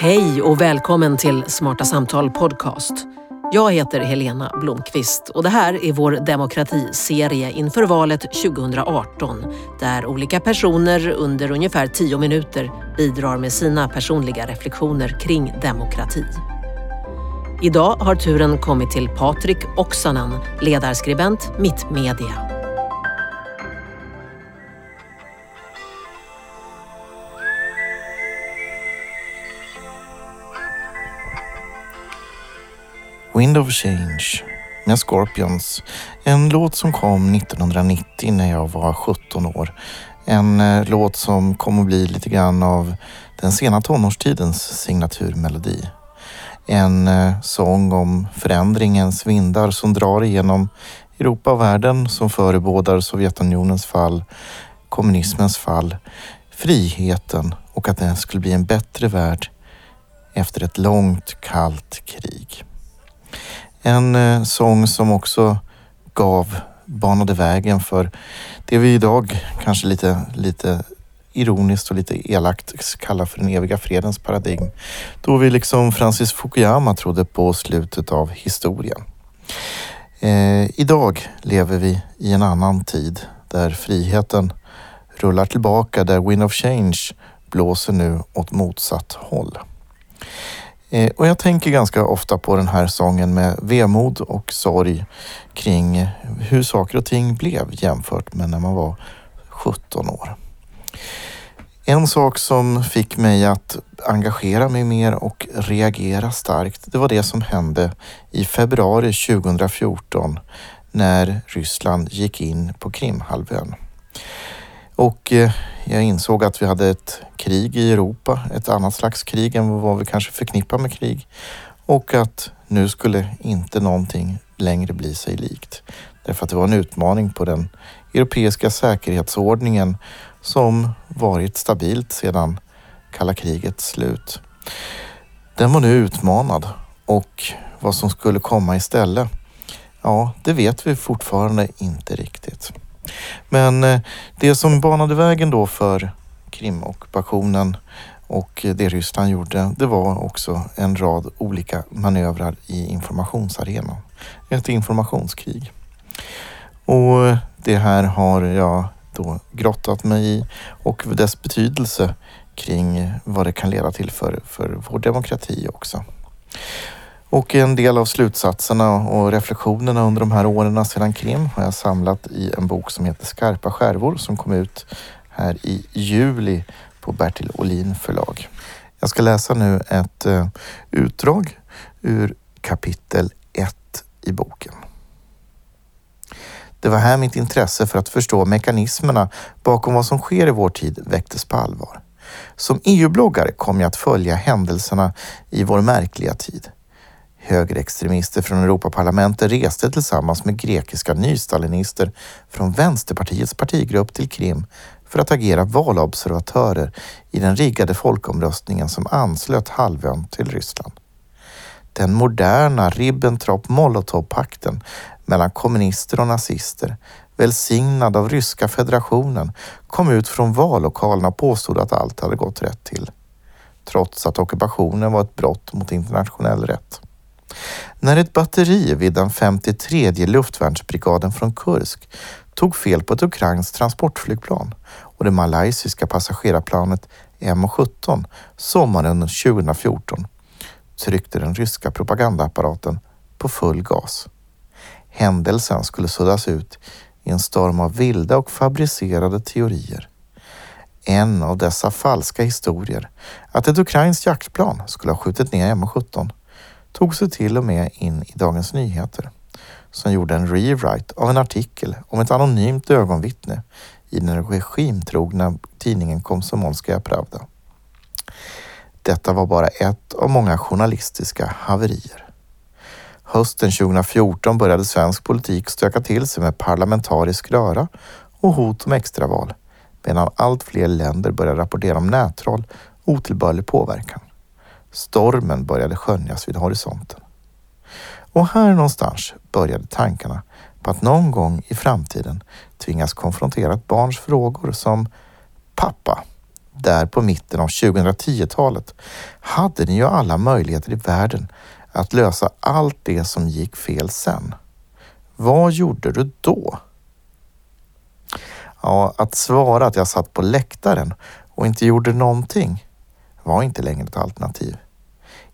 Hej och välkommen till Smarta Samtal Podcast. Jag heter Helena Blomqvist och det här är vår demokratiserie inför valet 2018 där olika personer under ungefär tio minuter bidrar med sina personliga reflektioner kring demokrati. Idag har turen kommit till Patrik Oksanen, ledarskribent Mittmedia. Wind of Change med Scorpions. En låt som kom 1990 när jag var 17 år. En eh, låt som kom att bli lite grann av den sena tonårstidens signaturmelodi. En eh, sång om förändringens vindar som drar igenom Europa och världen som förebådar Sovjetunionens fall, kommunismens fall, friheten och att det skulle bli en bättre värld efter ett långt kallt krig. En eh, sång som också gav, banade vägen för det vi idag kanske lite, lite ironiskt och lite elakt kallar för den eviga fredens paradigm. Då vi liksom Francis Fukuyama trodde på slutet av historien. Eh, idag lever vi i en annan tid där friheten rullar tillbaka, där Wind of Change blåser nu åt motsatt håll. Eh, och jag tänker ganska ofta på den här sången med vemod och sorg kring hur saker och ting blev jämfört med när man var 17 år. En sak som fick mig att engagera mig mer och reagera starkt, det var det som hände i februari 2014 när Ryssland gick in på Krimhalvön. Och eh, jag insåg att vi hade ett krig i Europa, ett annat slags krig än vad vi kanske förknippar med krig. Och att nu skulle inte någonting längre bli sig likt. Därför att det var en utmaning på den europeiska säkerhetsordningen som varit stabilt sedan kalla krigets slut. Den var nu utmanad och vad som skulle komma istället, ja, det vet vi fortfarande inte riktigt. Men eh, det som banade vägen då för Krimockupationen och det Ryssland gjorde, det var också en rad olika manövrar i informationsarenan. Ett informationskrig. Och det här har jag då grottat mig i och dess betydelse kring vad det kan leda till för, för vår demokrati också. Och en del av slutsatserna och reflektionerna under de här åren sedan Krim har jag samlat i en bok som heter Skarpa skärvor som kom ut här i juli på Bertil Olin förlag. Jag ska läsa nu ett eh, utdrag ur kapitel 1 i boken. Det var här mitt intresse för att förstå mekanismerna bakom vad som sker i vår tid väcktes på allvar. Som EU-bloggare kom jag att följa händelserna i vår märkliga tid. Högerextremister från Europaparlamentet reste tillsammans med grekiska nystalinister från Vänsterpartiets partigrupp till Krim för att agera valobservatörer i den riggade folkomröstningen som anslöt halvön till Ryssland. Den moderna Ribbentrop-Molotov-pakten mellan kommunister och nazister välsignad av ryska federationen kom ut från vallokalerna och påstod att allt hade gått rätt till. Trots att ockupationen var ett brott mot internationell rätt. När ett batteri vid den 53 luftvärnsbrigaden från Kursk tog fel på ett ukrainskt transportflygplan och det malaysiska passagerarplanet M17 sommaren 2014 tryckte den ryska propagandaapparaten på full gas. Händelsen skulle suddas ut i en storm av vilda och fabricerade teorier. En av dessa falska historier, att ett ukrainskt jaktplan skulle ha skjutit ner M17 tog sig till och med in i Dagens Nyheter som gjorde en rewrite av en artikel om ett anonymt ögonvittne i den regimtrogna tidningen Komsomolskaja Pravda. Detta var bara ett av många journalistiska haverier. Hösten 2014 började svensk politik stöka till sig med parlamentarisk röra och hot om extraval medan allt fler länder började rapportera om nättroll och otillbörlig påverkan. Stormen började skönjas vid horisonten. Och här någonstans började tankarna på att någon gång i framtiden tvingas konfrontera ett barns frågor som Pappa, där på mitten av 2010-talet hade ni ju alla möjligheter i världen att lösa allt det som gick fel sen. Vad gjorde du då? Ja, att svara att jag satt på läktaren och inte gjorde någonting var inte längre ett alternativ.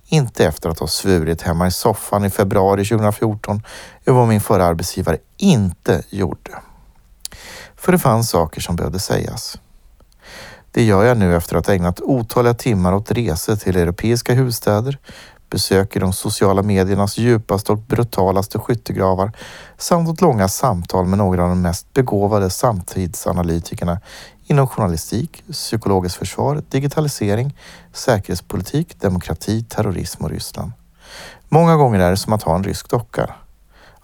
Inte efter att ha svurit hemma i soffan i februari 2014 över vad min förra arbetsgivare inte gjorde. För det fanns saker som behövde sägas. Det gör jag nu efter att ha ägnat otaliga timmar åt resor till europeiska huvudstäder, besök i de sociala mediernas djupaste och brutalaste skyttegravar samt åt långa samtal med några av de mest begåvade samtidsanalytikerna inom journalistik, psykologiskt försvar, digitalisering, säkerhetspolitik, demokrati, terrorism och Ryssland. Många gånger är det som att ha en rysk docka.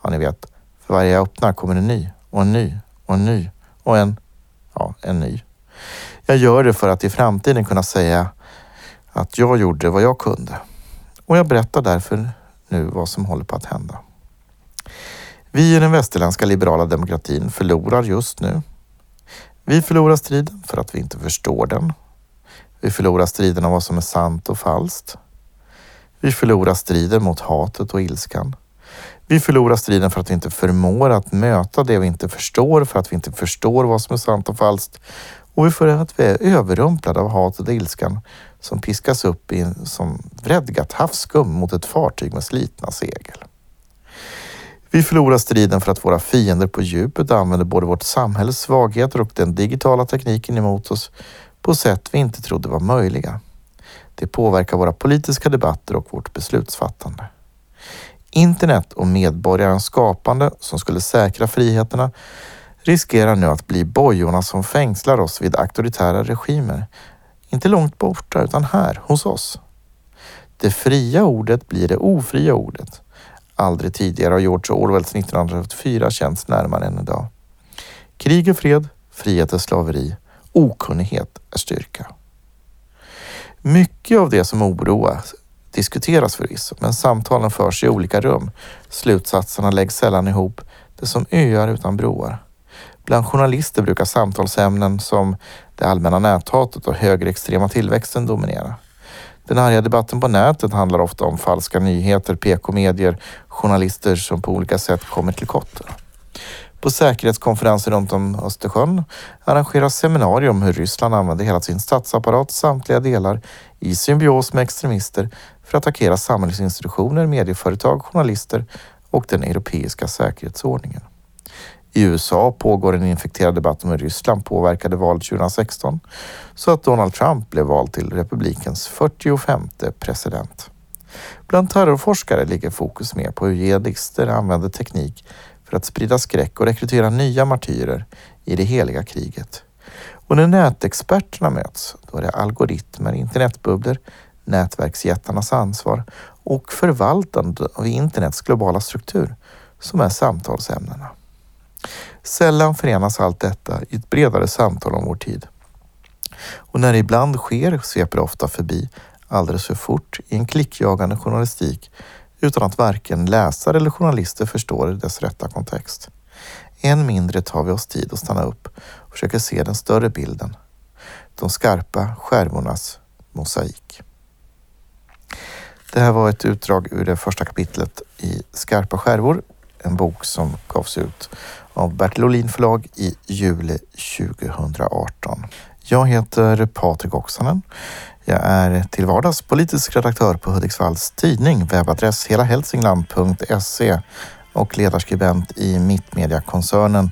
Ja, ni vet, för varje jag öppnar kommer en ny och en ny och en ny och en, ja, en ny. Jag gör det för att i framtiden kunna säga att jag gjorde vad jag kunde. Och jag berättar därför nu vad som håller på att hända. Vi i den västerländska liberala demokratin förlorar just nu. Vi förlorar striden för att vi inte förstår den. Vi förlorar striden om vad som är sant och falskt. Vi förlorar striden mot hatet och ilskan. Vi förlorar striden för att vi inte förmår att möta det vi inte förstår, för att vi inte förstår vad som är sant och falskt. Och vi för att vi är överrumplade av hatet och ilskan som piskas upp i en, som vredgat havskum mot ett fartyg med slitna segel. Vi förlorar striden för att våra fiender på djupet använder både vårt samhälles svagheter och den digitala tekniken emot oss på sätt vi inte trodde var möjliga. Det påverkar våra politiska debatter och vårt beslutsfattande. Internet och medborgarens skapande som skulle säkra friheterna riskerar nu att bli bojorna som fängslar oss vid auktoritära regimer. Inte långt borta utan här hos oss. Det fria ordet blir det ofria ordet. Aldrig tidigare har George Orwells 1984 känts närmare än idag. Krig är fred, frihet är slaveri, okunnighet är styrka. Mycket av det som oroar diskuteras förvisso, men samtalen förs i olika rum. Slutsatserna läggs sällan ihop. Det är som öar utan broar. Bland journalister brukar samtalsämnen som det allmänna näthatet och högerextrema tillväxten dominera. Den arga debatten på nätet handlar ofta om falska nyheter, PK-medier, journalister som på olika sätt kommer till kotten. På säkerhetskonferenser runt om Östersjön arrangeras seminarier om hur Ryssland använder hela sin statsapparat, samtliga delar, i symbios med extremister för att attackera samhällsinstitutioner, medieföretag, journalister och den europeiska säkerhetsordningen. I USA pågår en infekterad debatt om hur Ryssland påverkade valet 2016 så att Donald Trump blev vald till republikens 45 president. Bland terrorforskare ligger fokus mer på hur jihadister använder teknik för att sprida skräck och rekrytera nya martyrer i det heliga kriget. Och när nätexperterna möts, då är det algoritmer, internetbubblor, nätverksjättarnas ansvar och förvaltande av internets globala struktur som är samtalsämnena. Sällan förenas allt detta i ett bredare samtal om vår tid. Och när det ibland sker sveper det ofta förbi alldeles för fort i en klickjagande journalistik utan att varken läsare eller journalister förstår dess rätta kontext. Än mindre tar vi oss tid att stanna upp och försöka se den större bilden. De skarpa skärvornas mosaik. Det här var ett utdrag ur det första kapitlet i Skarpa skärvor, en bok som gavs ut av Bertil Olin förlag i juli 2018. Jag heter Patrik Oksanen. Jag är till vardags politisk redaktör på Hudiksvalls tidning, webbadress helahälsingland.se och ledarskribent i Mittmediakoncernen.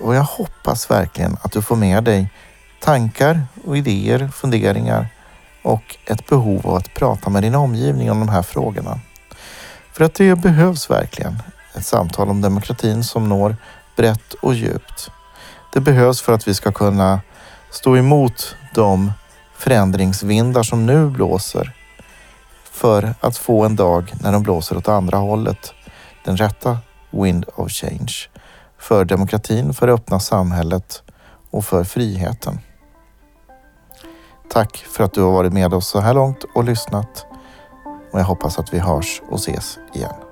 Och jag hoppas verkligen att du får med dig tankar och idéer, funderingar och ett behov av att prata med din omgivning om de här frågorna. För att det behövs verkligen. Ett samtal om demokratin som når brett och djupt. Det behövs för att vi ska kunna stå emot de förändringsvindar som nu blåser för att få en dag när de blåser åt andra hållet. Den rätta wind of change. För demokratin, för det öppna samhället och för friheten. Tack för att du har varit med oss så här långt och lyssnat. Och jag hoppas att vi hörs och ses igen.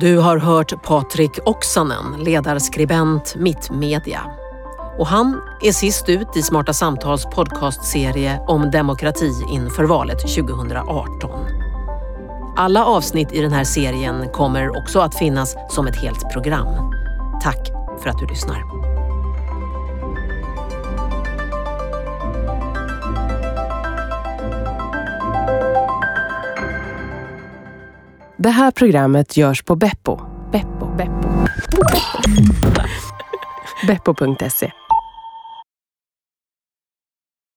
Du har hört Patrik Oksanen, ledarskribent Mittmedia. Och han är sist ut i Smarta Samtals podcastserie om demokrati inför valet 2018. Alla avsnitt i den här serien kommer också att finnas som ett helt program. Tack för att du lyssnar. Det här programmet görs på Beppo. Beppo, Beppo. Beppo.se